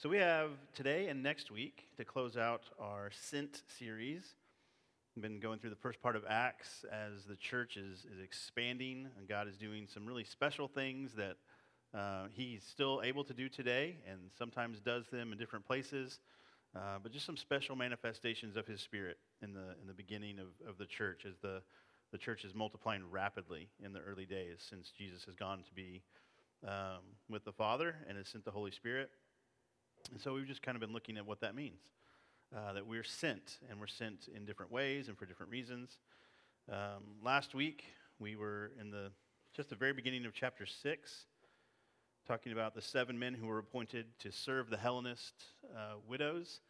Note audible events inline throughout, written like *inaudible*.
So we have today and next week to close out our Sent series. We've been going through the first part of Acts as the church is, is expanding, and God is doing some really special things that uh, He's still able to do today, and sometimes does them in different places. Uh, but just some special manifestations of His Spirit in the in the beginning of, of the church as the the church is multiplying rapidly in the early days since Jesus has gone to be um, with the Father and has sent the Holy Spirit. And so we've just kind of been looking at what that means uh, that we're sent, and we're sent in different ways and for different reasons. Um, last week, we were in the just the very beginning of chapter 6, talking about the seven men who were appointed to serve the Hellenist uh, widows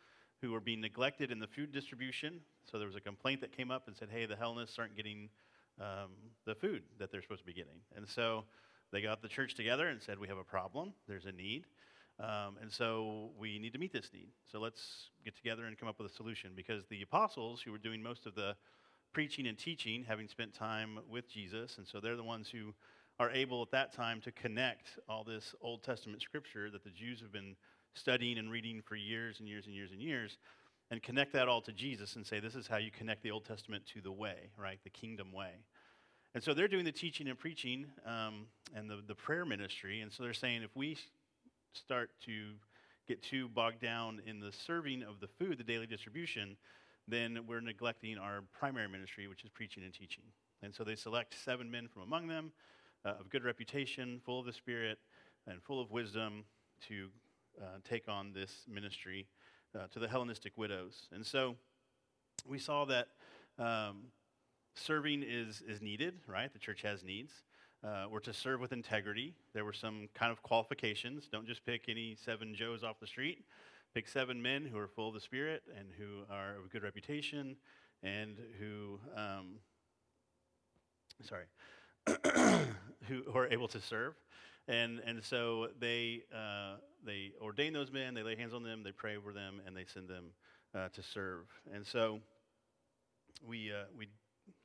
who were being neglected in the food distribution. So there was a complaint that came up and said, hey, the Hellenists aren't getting um, the food that they're supposed to be getting. And so they got the church together and said, we have a problem, there's a need. Um, and so we need to meet this need. So let's get together and come up with a solution because the apostles, who were doing most of the preaching and teaching, having spent time with Jesus, and so they're the ones who are able at that time to connect all this Old Testament scripture that the Jews have been studying and reading for years and years and years and years, and connect that all to Jesus and say, this is how you connect the Old Testament to the way, right? The kingdom way. And so they're doing the teaching and preaching um, and the, the prayer ministry. And so they're saying if we start to get too bogged down in the serving of the food, the daily distribution, then we're neglecting our primary ministry, which is preaching and teaching. And so they select seven men from among them uh, of good reputation, full of the Spirit, and full of wisdom to uh, take on this ministry uh, to the Hellenistic widows. And so we saw that um, serving is, is needed, right? The church has needs uh, were to serve with integrity. There were some kind of qualifications. Don't just pick any seven Joes off the street. Pick seven men who are full of the Spirit and who are of a good reputation and who, um, sorry, *coughs* who, who, are able to serve. And, and so they, uh, they ordain those men, they lay hands on them, they pray over them, and they send them uh, to serve. And so we, uh, we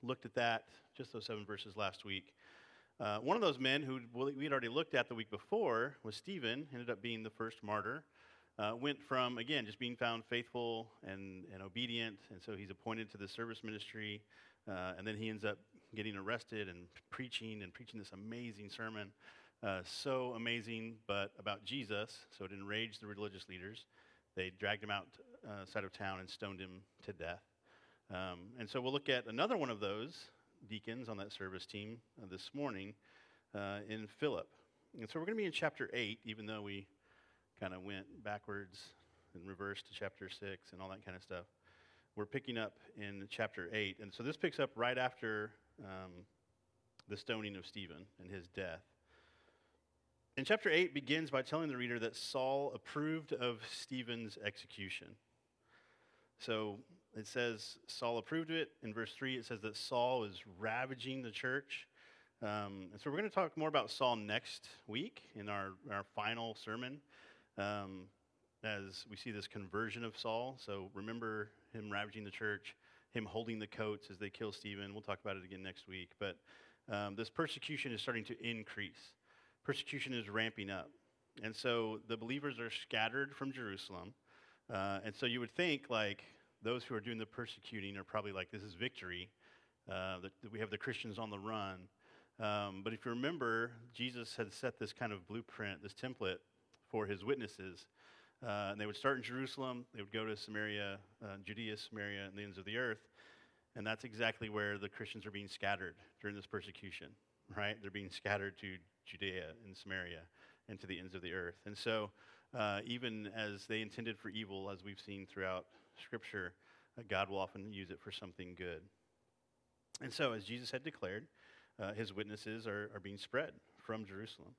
looked at that, just those seven verses last week. Uh, one of those men who we had already looked at the week before was Stephen, ended up being the first martyr. Uh, went from, again, just being found faithful and, and obedient, and so he's appointed to the service ministry. Uh, and then he ends up getting arrested and preaching and preaching this amazing sermon. Uh, so amazing, but about Jesus, so it enraged the religious leaders. They dragged him out outside uh, of town and stoned him to death. Um, and so we'll look at another one of those deacons on that service team uh, this morning uh, in Philip. And so we're going to be in chapter 8, even though we kind of went backwards and reversed to chapter 6 and all that kind of stuff. We're picking up in chapter 8. And so this picks up right after um, the stoning of Stephen and his death. And chapter 8 begins by telling the reader that Saul approved of Stephen's execution. So it says Saul approved of it. In verse 3, it says that Saul is ravaging the church. Um, and so we're going to talk more about Saul next week in our, our final sermon um, as we see this conversion of Saul. So remember him ravaging the church, him holding the coats as they kill Stephen. We'll talk about it again next week. But um, this persecution is starting to increase, persecution is ramping up. And so the believers are scattered from Jerusalem. Uh, and so you would think, like, those who are doing the persecuting are probably like, this is victory. Uh, that, that we have the Christians on the run. Um, but if you remember, Jesus had set this kind of blueprint, this template for his witnesses. Uh, and they would start in Jerusalem, they would go to Samaria, uh, Judea, Samaria, and the ends of the earth. And that's exactly where the Christians are being scattered during this persecution, right? They're being scattered to Judea and Samaria and to the ends of the earth. And so, uh, even as they intended for evil, as we've seen throughout Scripture, uh, God will often use it for something good. And so, as Jesus had declared, uh, his witnesses are, are being spread from Jerusalem.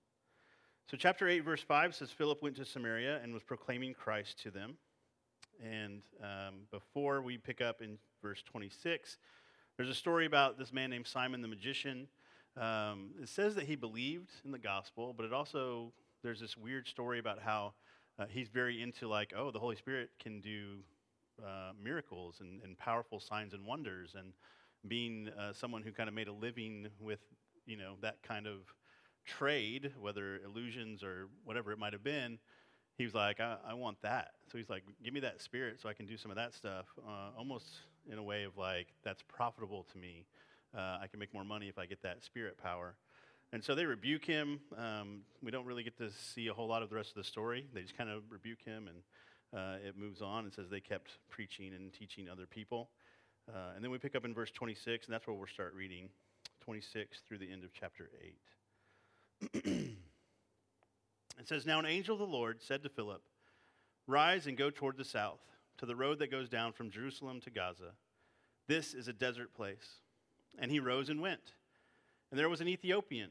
So, chapter 8, verse 5 says Philip went to Samaria and was proclaiming Christ to them. And um, before we pick up in verse 26, there's a story about this man named Simon the magician. Um, it says that he believed in the gospel, but it also, there's this weird story about how uh, he's very into, like, oh, the Holy Spirit can do uh, miracles and, and, powerful signs and wonders, and being uh, someone who kind of made a living with you know that kind of trade, whether illusions or whatever it might have been, he was like, I, I want that. So he's like, give me that spirit so I can do some of that stuff. Uh, almost in a way of like, that's profitable to me. Uh, I can make more money if I get that spirit power. And so they rebuke him. Um, we don't really get to see a whole lot of the rest of the story. They just kind of rebuke him, and uh, it moves on and says they kept preaching and teaching other people. Uh, and then we pick up in verse 26, and that's where we'll start reading 26 through the end of chapter 8. *clears throat* It says, Now an angel of the Lord said to Philip, Rise and go toward the south, to the road that goes down from Jerusalem to Gaza. This is a desert place. And he rose and went. And there was an Ethiopian,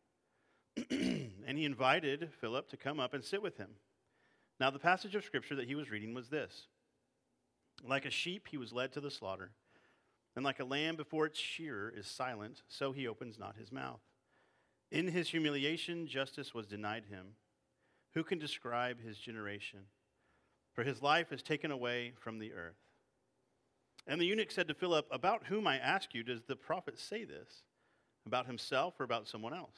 *clears throat* and he invited Philip to come up and sit with him. Now, the passage of scripture that he was reading was this Like a sheep, he was led to the slaughter, and like a lamb before its shearer is silent, so he opens not his mouth. In his humiliation, justice was denied him. Who can describe his generation? for his life is taken away from the earth. And the eunuch said to Philip, About whom, I ask you, does the prophet say this? About himself or about someone else?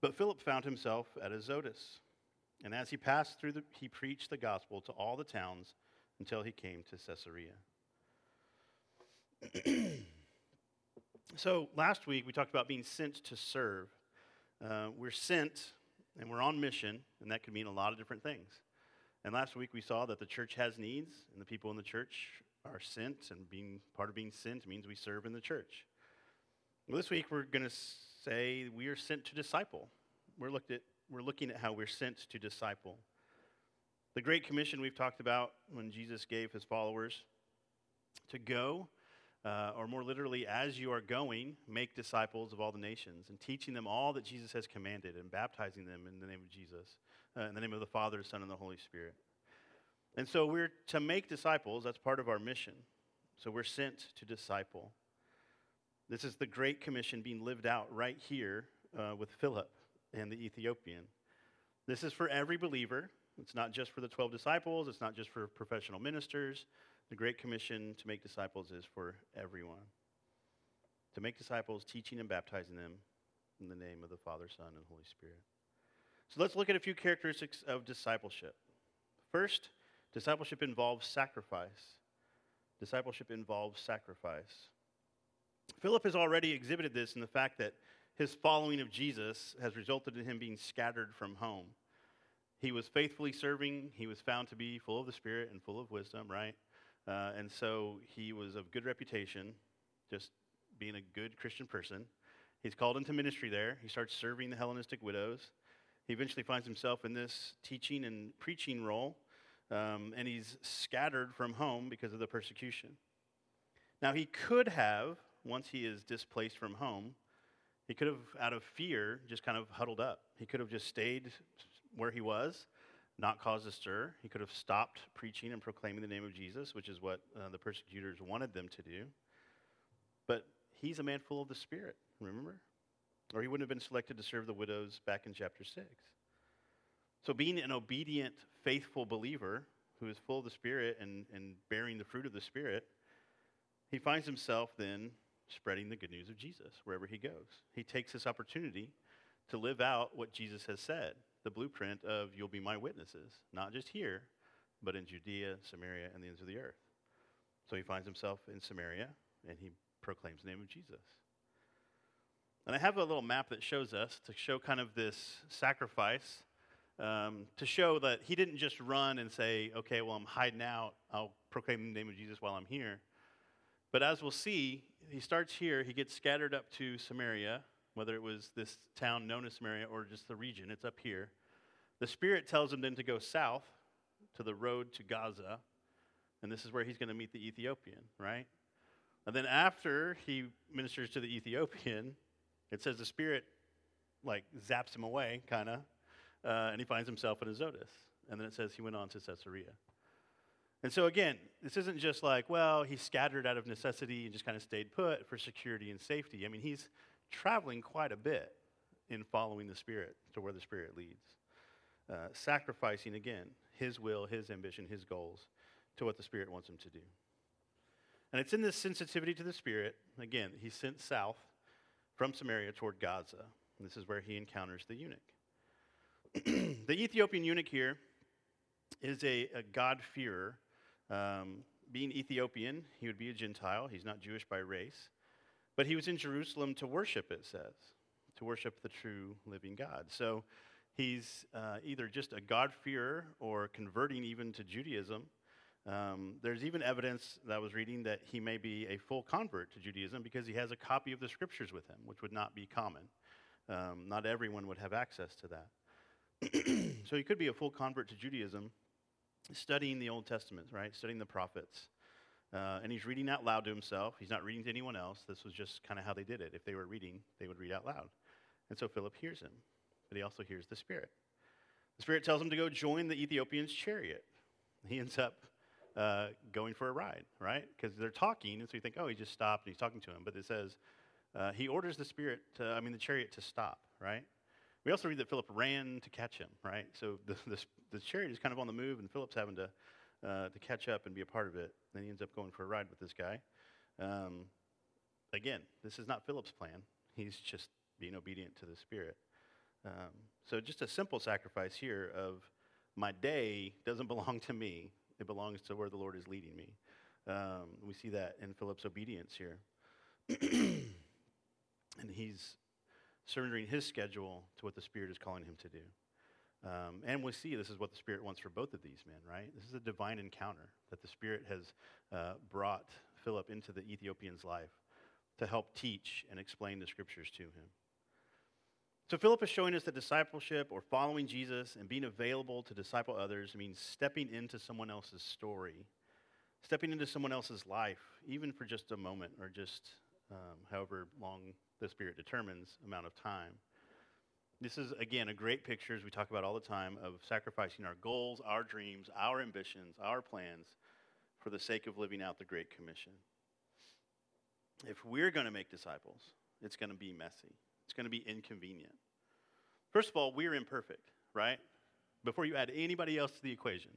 But Philip found himself at Azotus, and as he passed through, the, he preached the gospel to all the towns until he came to Caesarea. *clears throat* so last week we talked about being sent to serve. Uh, we're sent and we're on mission, and that could mean a lot of different things. And last week we saw that the church has needs, and the people in the church are sent, and being part of being sent means we serve in the church. Well, this week we're going to say we are sent to disciple. We're, looked at, we're looking at how we're sent to disciple. The Great Commission we've talked about when Jesus gave his followers to go, uh, or more literally, as you are going, make disciples of all the nations and teaching them all that Jesus has commanded and baptizing them in the name of Jesus uh, in the name of the Father, Son, and the Holy Spirit. And so we're to make disciples, that's part of our mission. So we're sent to disciple. This is the Great Commission being lived out right here uh, with Philip and the Ethiopian. This is for every believer. It's not just for the 12 disciples, it's not just for professional ministers. The Great Commission to make disciples is for everyone. To make disciples, teaching and baptizing them in the name of the Father, Son, and Holy Spirit. So let's look at a few characteristics of discipleship. First, discipleship involves sacrifice. Discipleship involves sacrifice. Philip has already exhibited this in the fact that his following of Jesus has resulted in him being scattered from home. He was faithfully serving, he was found to be full of the Spirit and full of wisdom, right? Uh, and so he was of good reputation, just being a good Christian person. He's called into ministry there. He starts serving the Hellenistic widows. He eventually finds himself in this teaching and preaching role, um, and he's scattered from home because of the persecution. Now, he could have, once he is displaced from home, he could have, out of fear, just kind of huddled up. He could have just stayed where he was, not caused a stir. He could have stopped preaching and proclaiming the name of Jesus, which is what uh, the persecutors wanted them to do. But he's a man full of the Spirit, remember? or he wouldn't have been selected to serve the widows back in chapter 6. So, being an obedient, faithful believer who is full of the Spirit and, and bearing the fruit of the Spirit, he finds himself then spreading the good news of Jesus wherever he goes. He takes this opportunity to live out what Jesus has said the blueprint of you'll be my witnesses, not just here, but in Judea, Samaria, and the ends of the earth. So he finds himself in Samaria and he proclaims the name of Jesus. And I have a little map that shows us to show kind of this sacrifice um, to show that he didn't just run and say, okay, well, I'm hiding out. I'll proclaim the name of Jesus while I'm here. But as we'll see, he starts here. He gets scattered up to Samaria, whether it was this town known as Samaria or just the region. It's up here. The Spirit tells him then to go south to the road to Gaza. And this is where he's going to meet the Ethiopian, right? And then after he ministers to the Ethiopian, it says the Spirit like zaps him away, kind of, uh, and he finds himself in Azotus. And then it says he went on to Caesarea. And so, again, this isn't just like, well, he scattered out of necessity and just kind of stayed put for security and safety. I mean, he's traveling quite a bit in following the Spirit to where the Spirit leads, uh, sacrificing, again, his will, his ambition, his goals to what the Spirit wants him to do. And it's in this sensitivity to the Spirit, again, he's sent south from Samaria toward Gaza. This is where he encounters the eunuch. *clears throat* the Ethiopian eunuch here is a, a God-fearer. Um, being Ethiopian, he would be a Gentile. He's not Jewish by race. But he was in Jerusalem to worship, it says, to worship the true living God. So he's uh, either just a God-fearer or converting even to Judaism. Um, there's even evidence that I was reading that he may be a full convert to Judaism because he has a copy of the scriptures with him, which would not be common. Um, not everyone would have access to that. *clears throat* so he could be a full convert to Judaism, studying the Old Testament, right? Studying the prophets. Uh, and he's reading out loud to himself. He's not reading to anyone else. This was just kind of how they did it. If they were reading, they would read out loud. And so Philip hears him, but he also hears the Spirit. The Spirit tells him to go join the Ethiopian's chariot. He ends up uh, going for a ride, right? Because they're talking, and so you think, oh, he just stopped and he's talking to him. But it says uh, he orders the Spirit, to, I mean, the chariot to stop, right? We also read that Philip ran to catch him, right? So the, the, the chariot is kind of on the move, and Philip's having to, uh, to catch up and be a part of it. Then he ends up going for a ride with this guy. Um, again, this is not Philip's plan. He's just being obedient to the Spirit. Um, so just a simple sacrifice here of my day doesn't *laughs* belong to me. It belongs to where the Lord is leading me. Um, we see that in Philip's obedience here. *clears throat* and he's surrendering his schedule to what the Spirit is calling him to do. Um, and we see this is what the Spirit wants for both of these men, right? This is a divine encounter that the Spirit has uh, brought Philip into the Ethiopian's life to help teach and explain the scriptures to him. So, Philip is showing us that discipleship or following Jesus and being available to disciple others means stepping into someone else's story, stepping into someone else's life, even for just a moment or just um, however long the Spirit determines amount of time. This is, again, a great picture, as we talk about all the time, of sacrificing our goals, our dreams, our ambitions, our plans for the sake of living out the Great Commission. If we're going to make disciples, it's going to be messy, it's going to be inconvenient. First of all, we're imperfect, right? Before you add anybody else to the equation,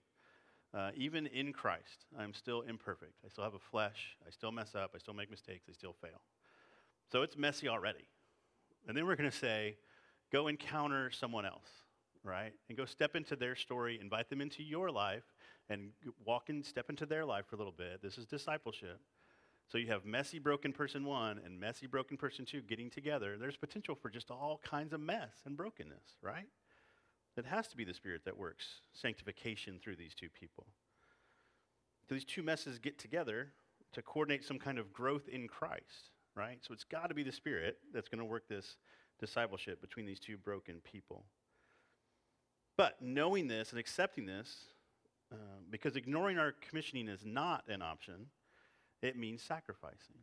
uh, even in Christ, I'm still imperfect. I still have a flesh. I still mess up. I still make mistakes. I still fail. So it's messy already. And then we're going to say, go encounter someone else, right? And go step into their story, invite them into your life, and walk and step into their life for a little bit. This is discipleship. So you have messy, broken person one and messy, broken person two getting together. There's potential for just all kinds of mess and brokenness, right? It has to be the Spirit that works sanctification through these two people. So these two messes get together to coordinate some kind of growth in Christ right? So it's got to be the Spirit that's going to work this discipleship between these two broken people. But knowing this and accepting this, uh, because ignoring our commissioning is not an option, it means sacrificing,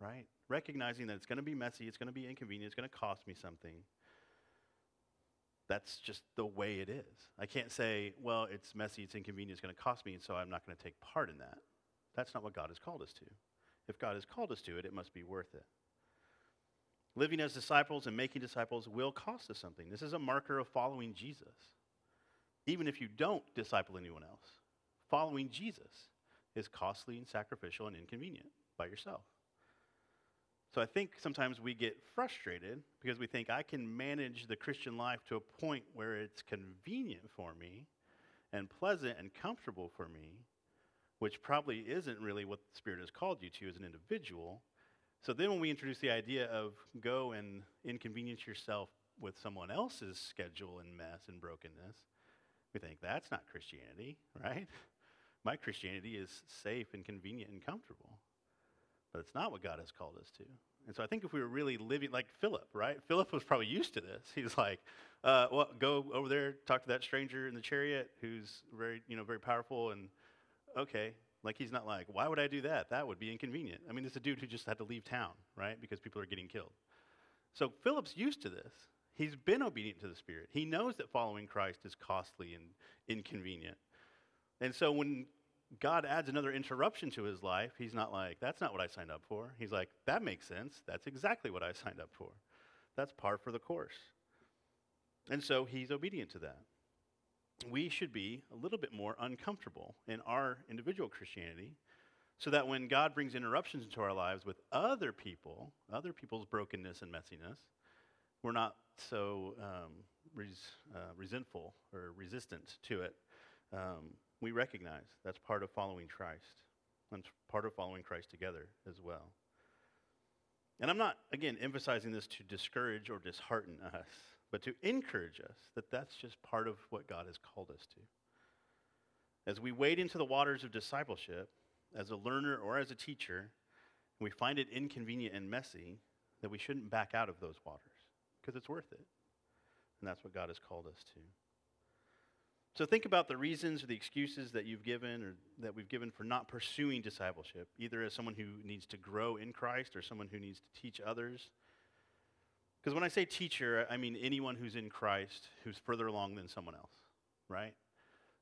right? Recognizing that it's going to be messy, it's going to be inconvenient, it's going to cost me something. That's just the way it is. I can't say, well, it's messy, it's inconvenient, it's going to cost me, and so I'm not going to take part in that. That's not what God has called us to. If God has called us to it, it must be worth it. Living as disciples and making disciples will cost us something. This is a marker of following Jesus. Even if you don't disciple anyone else, following Jesus is costly and sacrificial and inconvenient by yourself. So I think sometimes we get frustrated because we think I can manage the Christian life to a point where it's convenient for me and pleasant and comfortable for me which probably isn't really what the Spirit has called you to as an individual. So then when we introduce the idea of go and inconvenience yourself with someone else's schedule and mess and brokenness, we think that's not Christianity, right? My Christianity is safe and convenient and comfortable. But it's not what God has called us to. And so I think if we were really living like Philip, right? Philip was probably used to this. He's like, uh, well, go over there, talk to that stranger in the chariot who's very, you know, very powerful. And okay, like he's not like, why would I do that? That would be inconvenient. I mean, it's a dude who just had to leave town, right? Because people are getting killed. So Philip's used to this. He's been obedient to the Spirit. He knows that following Christ is costly and inconvenient. And so when God adds another interruption to his life, he's not like, that's not what I signed up for. He's like, that makes sense. That's exactly what I signed up for. That's par for the course. And so he's obedient to that. We should be a little bit more uncomfortable in our individual Christianity so that when God brings interruptions into our lives with other people, other people's brokenness and messiness, we're not so um, res- uh, resentful or resistant to it. Um, we recognize that's part of following Christ. And part of following Christ together as well. And I'm not, again, emphasizing this to discourage or dishearten us, but to encourage us that that's just part of what God has called us to. As we wade into the waters of discipleship, as a learner or as a teacher, and we find it inconvenient and messy, that we shouldn't back out of those waters because it's worth it. And that's what God has called us to. So think about the reasons or the excuses that you've given or that we've given for not pursuing discipleship, either as someone who needs to grow in Christ or someone who needs to teach others. Because when I say teacher, I mean anyone who's in Christ who's further along than someone else, right?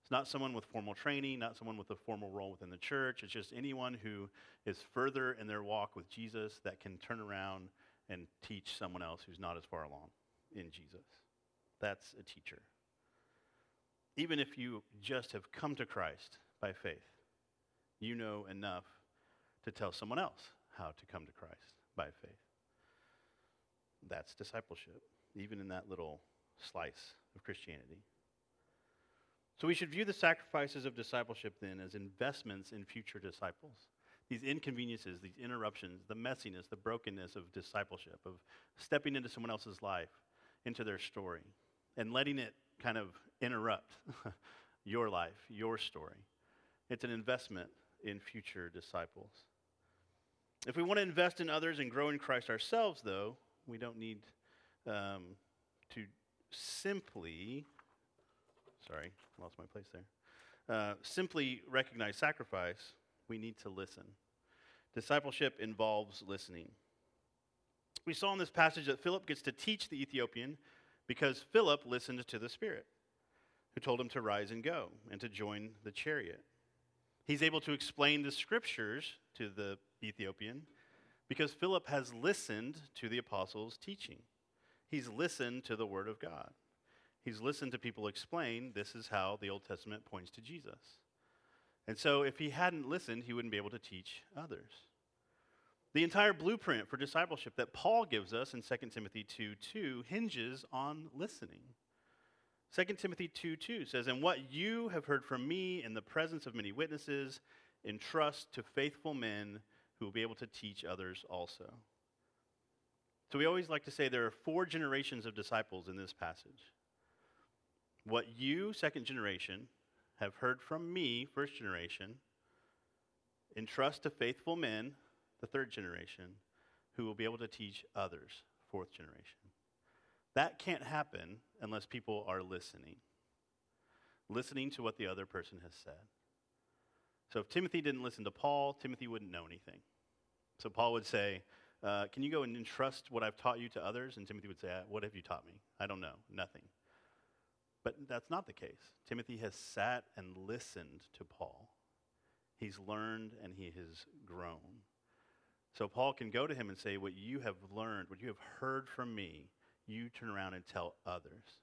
It's not someone with formal training, not someone with a formal role within the church. It's just anyone who is further in their walk with Jesus that can turn around and teach someone else who's not as far along in Jesus. That's a teacher even if you just have come to Christ by faith, you know enough to tell someone else how to come to Christ by faith. That's discipleship, even in that little slice of Christianity. So we should view the sacrifices of discipleship then as investments in future disciples. These inconveniences, these interruptions, the messiness, the brokenness of discipleship, of stepping into someone else's life, into their story, and letting it kind of interrupt *laughs* your life, your story. It's an investment in future disciples. If we want to invest in others and grow in Christ ourselves, though, we don't need um, to simply, sorry, lost my place there, uh, simply recognize sacrifice. We need to listen. Discipleship involves listening. We saw in this passage that Philip gets to teach the Ethiopian because Philip listened to the Spirit, who told him to rise and go and to join the chariot. He's able to explain the scriptures to the Ethiopian because Philip has listened to the apostles' teaching. He's listened to the Word of God. He's listened to people explain this is how the Old Testament points to Jesus. And so, if he hadn't listened, he wouldn't be able to teach others. The entire blueprint for discipleship that Paul gives us in 2 Timothy 2 2 hinges on listening. 2 Timothy 2 2 says, And what you have heard from me in the presence of many witnesses, entrust to faithful men who will be able to teach others also. So we always like to say there are four generations of disciples in this passage. What you, second generation, have heard from me, first generation, entrust to faithful men the third generation, who will be able to teach others, fourth generation. That can't happen unless people are listening, listening to what the other person has said. So if Timothy didn't listen to Paul, Timothy wouldn't know anything. So Paul would say, uh, Can you go and entrust what I've taught you to others? And Timothy would say, uh, What have you taught me? I don't know, nothing. But that's not the case. Timothy has sat and listened to Paul. He's learned and he has grown. So Paul can go to him and say, What you have learned, what you have heard from me, you turn around and tell others.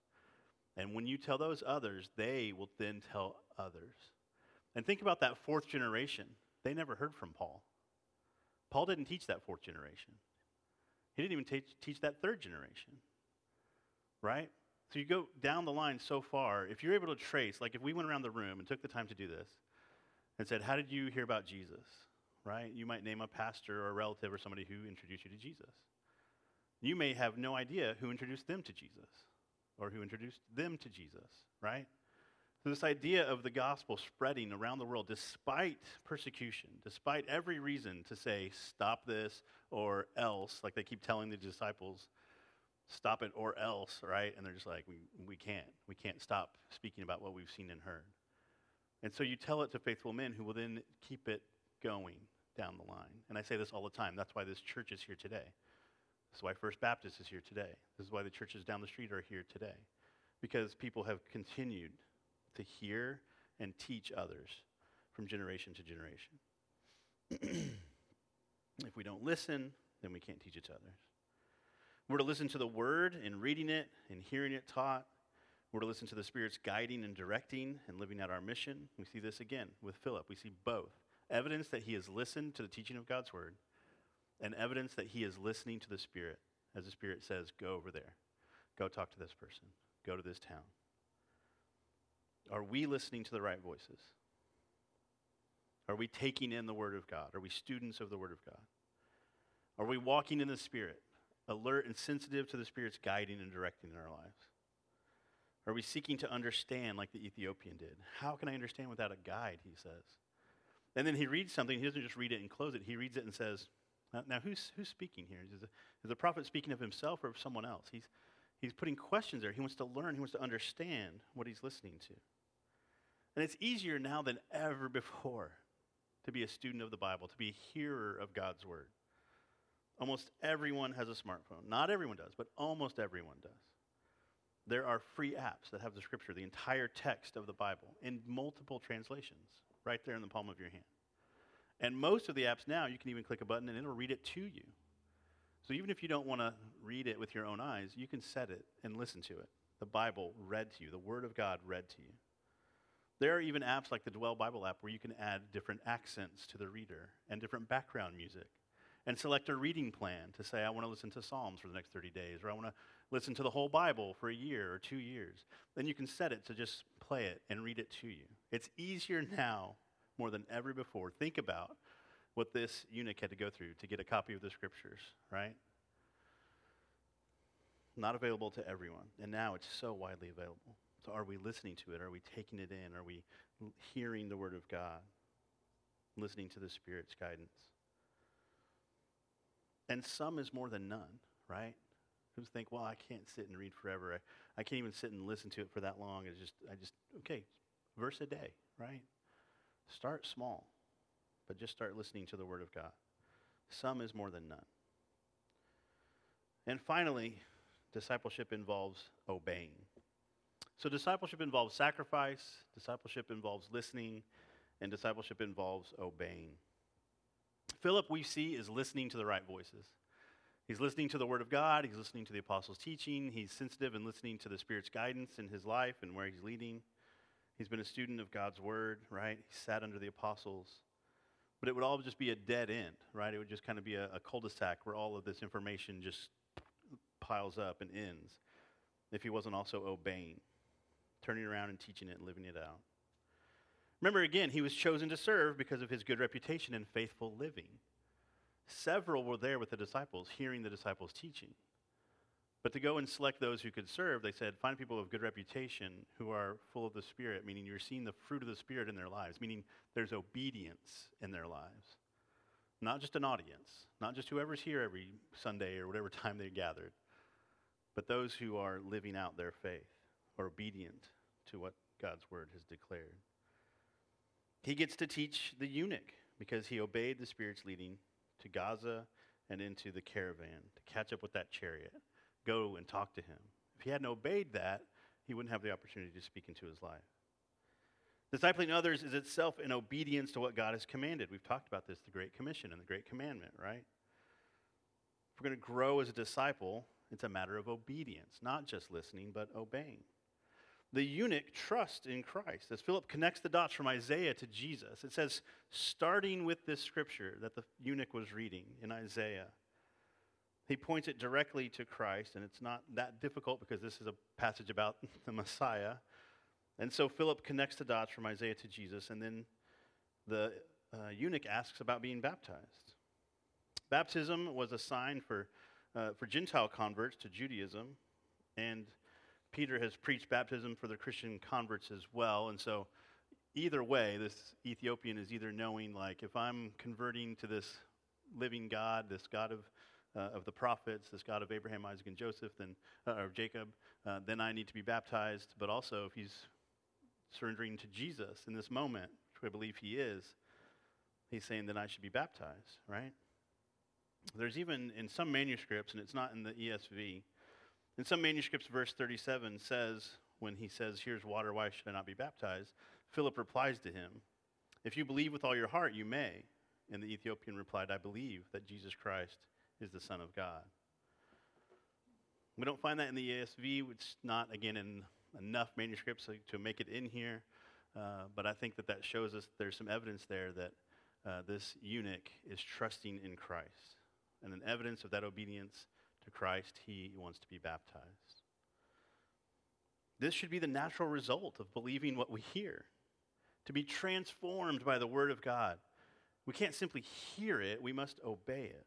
And when you tell those others, they will then tell others. And think about that fourth generation. They never heard from Paul. Paul didn't teach that fourth generation, he didn't even teach, teach that third generation. Right? So you go down the line so far, if you're able to trace, like if we went around the room and took the time to do this and said, How did you hear about Jesus? right? You might name a pastor or a relative or somebody who introduced you to Jesus. You may have no idea who introduced them to Jesus or who introduced them to Jesus, right? So, this idea of the gospel spreading around the world despite persecution, despite every reason to say, stop this or else, like they keep telling the disciples, stop it or else, right? And they're just like, we, we can't. We can't stop speaking about what we've seen and heard. And so you tell it to faithful men who will then keep it going down the line. And I say this all the time. That's why this church is here today. This is why First Baptist is here today. This is why the churches down the street are here today. Because people have continued to hear and teach others from generation to generation. *clears throat* if we don't listen, then we can't teach it to others. We're to listen to the word and reading it and hearing it taught. We're to listen to the Spirit's guiding and directing and living out our mission. We see this again with Philip. We see both evidence that he has listened to the teaching of God's word and evidence that he is listening to the Spirit as the Spirit says, Go over there. Go talk to this person. Go to this town. Are we listening to the right voices? Are we taking in the Word of God? Are we students of the Word of God? Are we walking in the Spirit, alert and sensitive to the Spirit's guiding and directing in our lives? Are we seeking to understand like the Ethiopian did? How can I understand without a guide, he says. And then he reads something. He doesn't just read it and close it. He reads it and says, Now, who's, who's speaking here? Is, is the prophet speaking of himself or of someone else? He's, he's putting questions there. He wants to learn, he wants to understand what he's listening to. And it's easier now than ever before to be a student of the Bible, to be a hearer of God's word. Almost everyone has a smartphone. Not everyone does, but almost everyone does. There are free apps that have the scripture, the entire text of the Bible, in multiple translations, right there in the palm of your hand. And most of the apps now, you can even click a button and it'll read it to you. So even if you don't want to read it with your own eyes, you can set it and listen to it. The Bible read to you, the Word of God read to you. There are even apps like the Dwell Bible app where you can add different accents to the reader and different background music and select a reading plan to say, I want to listen to Psalms for the next 30 days, or I want to listen to the whole Bible for a year or two years. Then you can set it to just play it and read it to you. It's easier now more than ever before. Think about what this eunuch had to go through to get a copy of the scriptures, right? Not available to everyone. And now it's so widely available. So are we listening to it? Are we taking it in? Are we hearing the word of God? Listening to the Spirit's guidance? And some is more than none, right? Who think, well, I can't sit and read forever. I, I can't even sit and listen to it for that long. It's just, I just, okay, verse a day, right? Start small, but just start listening to the Word of God. Some is more than none. And finally, discipleship involves obeying. So, discipleship involves sacrifice, discipleship involves listening, and discipleship involves obeying. Philip, we see, is listening to the right voices. He's listening to the Word of God, he's listening to the apostles' teaching, he's sensitive and listening to the Spirit's guidance in his life and where he's leading. He's been a student of God's Word, right? He sat under the apostles. But it would all just be a dead end, right? It would just kind of be a, a cul de sac where all of this information just piles up and ends if he wasn't also obeying, turning around and teaching it and living it out. Remember, again, he was chosen to serve because of his good reputation and faithful living. Several were there with the disciples, hearing the disciples' teaching. But to go and select those who could serve, they said, find people of good reputation who are full of the Spirit, meaning you're seeing the fruit of the Spirit in their lives, meaning there's obedience in their lives. Not just an audience, not just whoever's here every Sunday or whatever *laughs* time they're gathered, but those who are living out their faith, or obedient to what God's word has declared. He gets to teach the eunuch because he obeyed the Spirit's leading to Gaza and into the caravan to catch up with that chariot, go and talk to him. If he hadn't obeyed that, he wouldn't have the opportunity to speak into his life. Discipling others is itself in obedience to what God has commanded. We've talked about this, the Great Commission and the Great Commandment, right? If we're going to grow as a disciple, it's a matter of obedience, not just listening, but obeying the eunuch trust in Christ. As Philip connects the dots from Isaiah to Jesus, it says, starting with this scripture that the eunuch was reading in Isaiah, he points it directly to Christ, and it's not that difficult because this is a passage about *laughs* the Messiah. And so Philip connects the dots from Isaiah to Jesus, and then the uh, eunuch asks about being baptized. Baptism was a sign for uh, for Gentile converts to Judaism, and Peter has preached baptism for the Christian converts as well. And so, either way, this Ethiopian is either knowing, like, if I'm converting to this living God, this God of uh, of the prophets, this God of Abraham, Isaac, and Joseph, then uh, or Jacob, uh, then I need to be baptized. But also, if he's surrendering to Jesus in this moment, which I believe he is, he's saying that I should be baptized, right? There's even in some manuscripts, and it's not in the ESV, in some manuscripts, verse 37 says, when he says, Here's water, why should I not be baptized? Philip replies to him, If you believe with all your heart, you may. And the Ethiopian replied, I believe that Jesus Christ is the Son of God. We don't find that in the ESV. It's not, again, in enough manuscripts to make it in here. Uh, but I think that that shows us there's some evidence there that uh, this eunuch is trusting in Christ. And an evidence of that obedience to Christ, he wants to be baptized. This should be the natural result of believing what we hear, to be transformed by the Word of God. We can't simply hear it, we must obey it.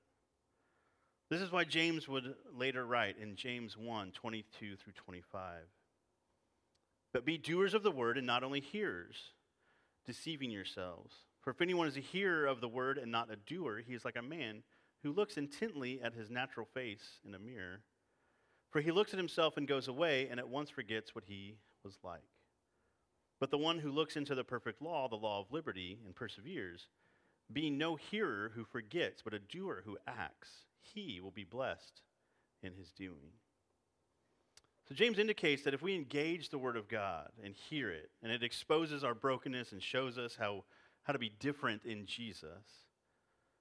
This is why James would later write in James 1 22 through 25. But be doers of the word and not only hearers, deceiving yourselves. For if anyone is a hearer of the word and not a doer, he is like a man who looks intently at his natural face in a mirror. For he looks at himself and goes away and at once forgets what he was like. But the one who looks into the perfect law, the law of liberty, and perseveres, being no hearer who forgets, but a doer who acts, he will be blessed in his doing. So, James indicates that if we engage the Word of God and hear it, and it exposes our brokenness and shows us how, how to be different in Jesus,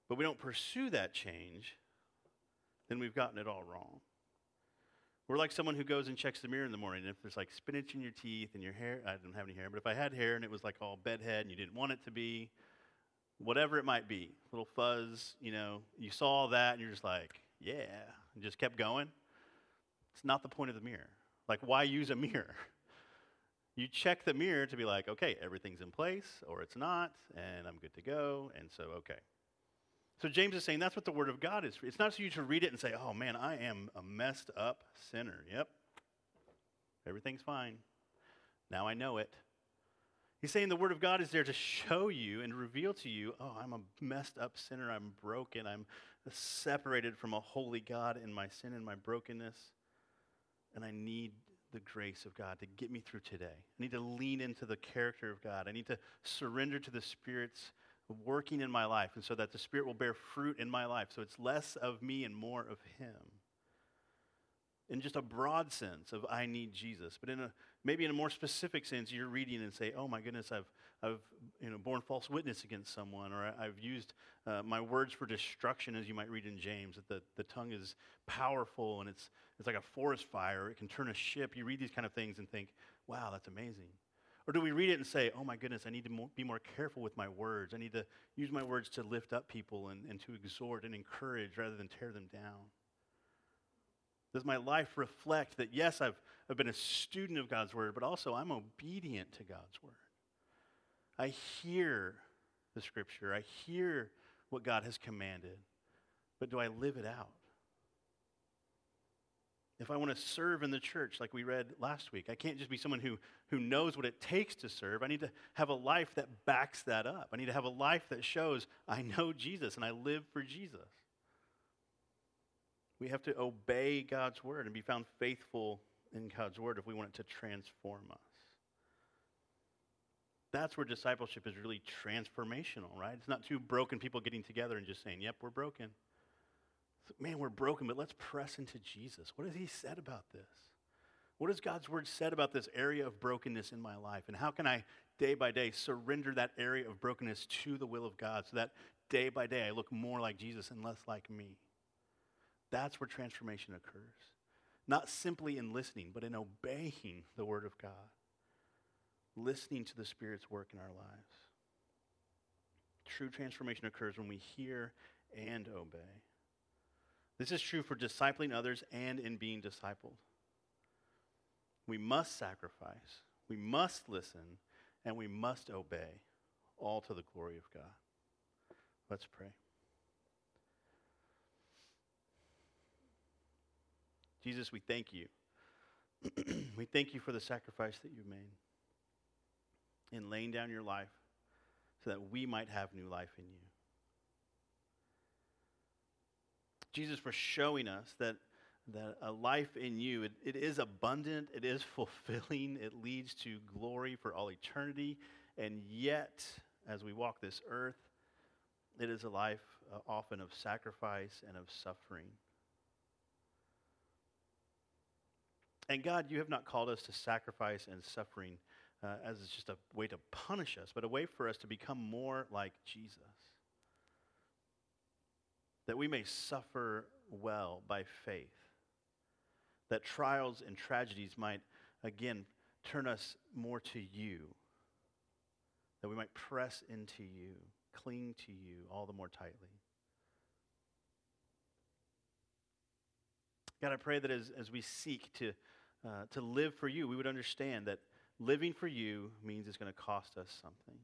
but we don't pursue that change, then we've gotten it all wrong. We're like someone who goes and checks the mirror in the morning. And if there's like spinach in your teeth and your hair, I don't have any hair, but if I had hair and it was like all bedhead and you didn't want it to be, whatever it might be, little fuzz, you know, you saw that and you're just like, yeah, and just kept going. It's not the point of the mirror. Like, why use a *laughs* mirror? You check the mirror to be like, okay, everything's in place, or it's not, and I'm good to go, and so, okay. So James is saying that's what the Word of God is. It's not for you to read it and say, oh man, I am a messed up sinner. Yep. Everything's fine. Now I know it. He's saying the Word of God is there to show you and reveal to you, oh, I'm a messed up sinner. I'm broken. I'm separated from a holy God in my sin and my brokenness. And I need the grace of God to get me through today. I need to lean into the character of God. I need to surrender to the Spirit's working in my life, and so that the Spirit will bear fruit in my life. So it's less of me and more of Him in just a broad sense of I need Jesus, but in a maybe in a more specific sense, you're reading and say, "Oh my goodness, I've I've you know borne false witness against someone, or I've used uh, my words for destruction," as you might read in James. That the, the tongue is powerful and it's it's like a forest fire; it can turn a ship. You read these kind of things and think, "Wow, that's amazing." Or do we read it and say, "Oh my goodness, I need to mo- be more careful with my words. I need to use my words to lift up people and, and to exhort and encourage rather than tear them down." Does my life reflect that, yes, I've, I've been a student of God's word, but also I'm obedient to God's word? I hear the scripture, I hear what God has commanded, but do I live it out? If I want to serve in the church, like we read last week, I can't just be someone who, who knows what it takes to serve. I need to have a life that backs that up. I need to have a life that shows I know Jesus and I live for Jesus. We have to obey God's word and be found faithful in God's word if we want it to transform us. That's where discipleship is really transformational, right? It's not two broken people getting together and just saying, yep, we're broken. Man, we're broken, but let's press into Jesus. What has he said about this? What has God's word said about this area of brokenness in my life? And how can I, day by day, surrender that area of brokenness to the will of God so that day by day I look more like Jesus and less like me? That's where transformation occurs. Not simply in listening, but in obeying the Word of God, listening to the Spirit's work in our lives. True transformation occurs when we hear and obey. This is true for discipling others and in being discipled. We must sacrifice, we must listen, and we must obey, all to the glory of God. Let's pray. Jesus, we thank you. *clears throat* we thank you for the sacrifice that you've made in laying down your life so that we might have new life in you. Jesus, for showing us that, that a life in you, it, it is abundant, it is *laughs* fulfilling, it leads to glory for all eternity, and yet, as we walk this earth, it is a life uh, often of sacrifice and of suffering. And God, you have not called us to sacrifice and suffering uh, as just a way to punish us, but a way for us to become more like Jesus. That we may suffer well by faith. That trials and tragedies might, again, turn us more to you. That we might press into you, cling to you all the more tightly. God, I pray that as, as we seek to, uh, to live for you, we would understand that living for you means it's going to cost us something.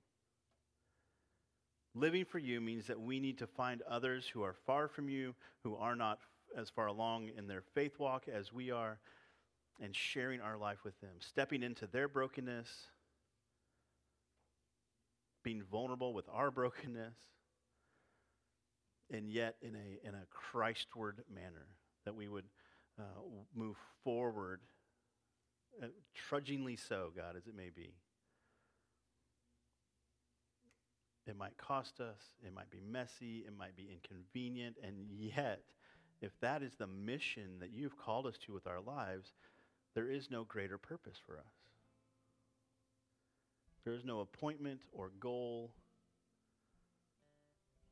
Living for you means that we need to find others who are far from you, who are not as far along in their faith walk as we are, and sharing our life with them, stepping into their brokenness, being vulnerable with our *laughs* brokenness, and yet in a, in a Christward manner, that we would uh, move forward, uh, trudgingly so, God, as it may be. It might cost us, it might be messy, it might be inconvenient, and yet, if that is the mission that you've called us to with our lives, there is no greater purpose for us. There is no appointment or goal,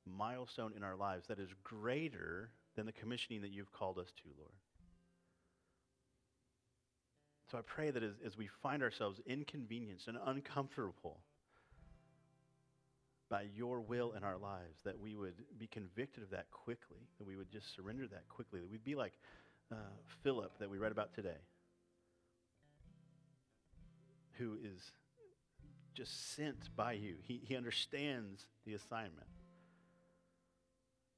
milestone in our lives that is greater than the commissioning that you've called us to, Lord. So I pray that as, as we find ourselves inconvenienced and uncomfortable by your will in our lives, that we would be convicted of that quickly, that we would just surrender that quickly, that we'd be like uh, Philip that we read about today, who is just sent by you. He, he understands the assignment.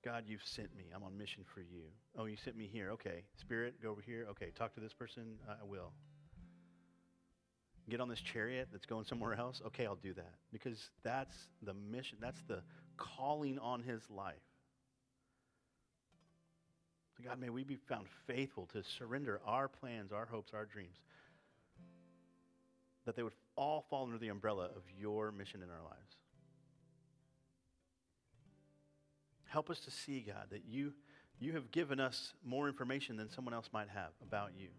God, you've sent me. I'm on mission for you. Oh, you sent me here. Okay. Spirit, go over here. Okay. Talk to this person. I will. Get on this chariot that's going somewhere else. Okay, I'll do that. Because that's the mission. That's the calling on his life. So, God, may we be found faithful to surrender our plans, our hopes, our dreams that they would all fall under the umbrella of your mission in our lives. Help us to see, God, that you, you have given us more information than someone else might have about you.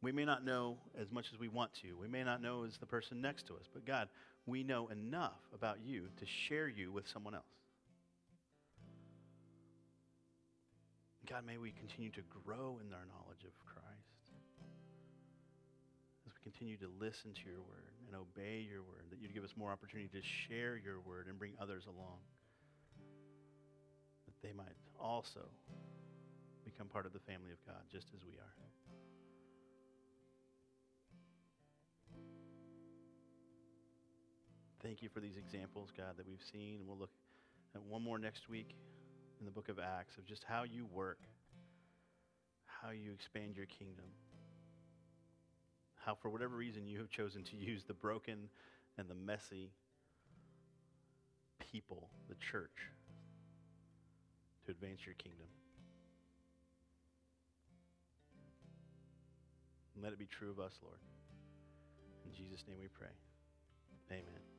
We may not know as much as we want to. We may not know as the person next to us. But God, we know enough about you to share you with someone else. God, may we continue to grow in our knowledge of Christ as we continue to listen to your word and obey your word, that you'd give us more opportunity to share your word and bring others along, that they might also become part of the family of God just as we are. Thank you for these examples, God, that we've seen. And we'll look at one more next week in the book of Acts of just how you work, how you expand your kingdom how, for whatever reason, you have chosen to *laughs* use the broken and the messy people, the church, to advance your kingdom. And let it be true of us, Lord. In Jesus' name we pray. Amen.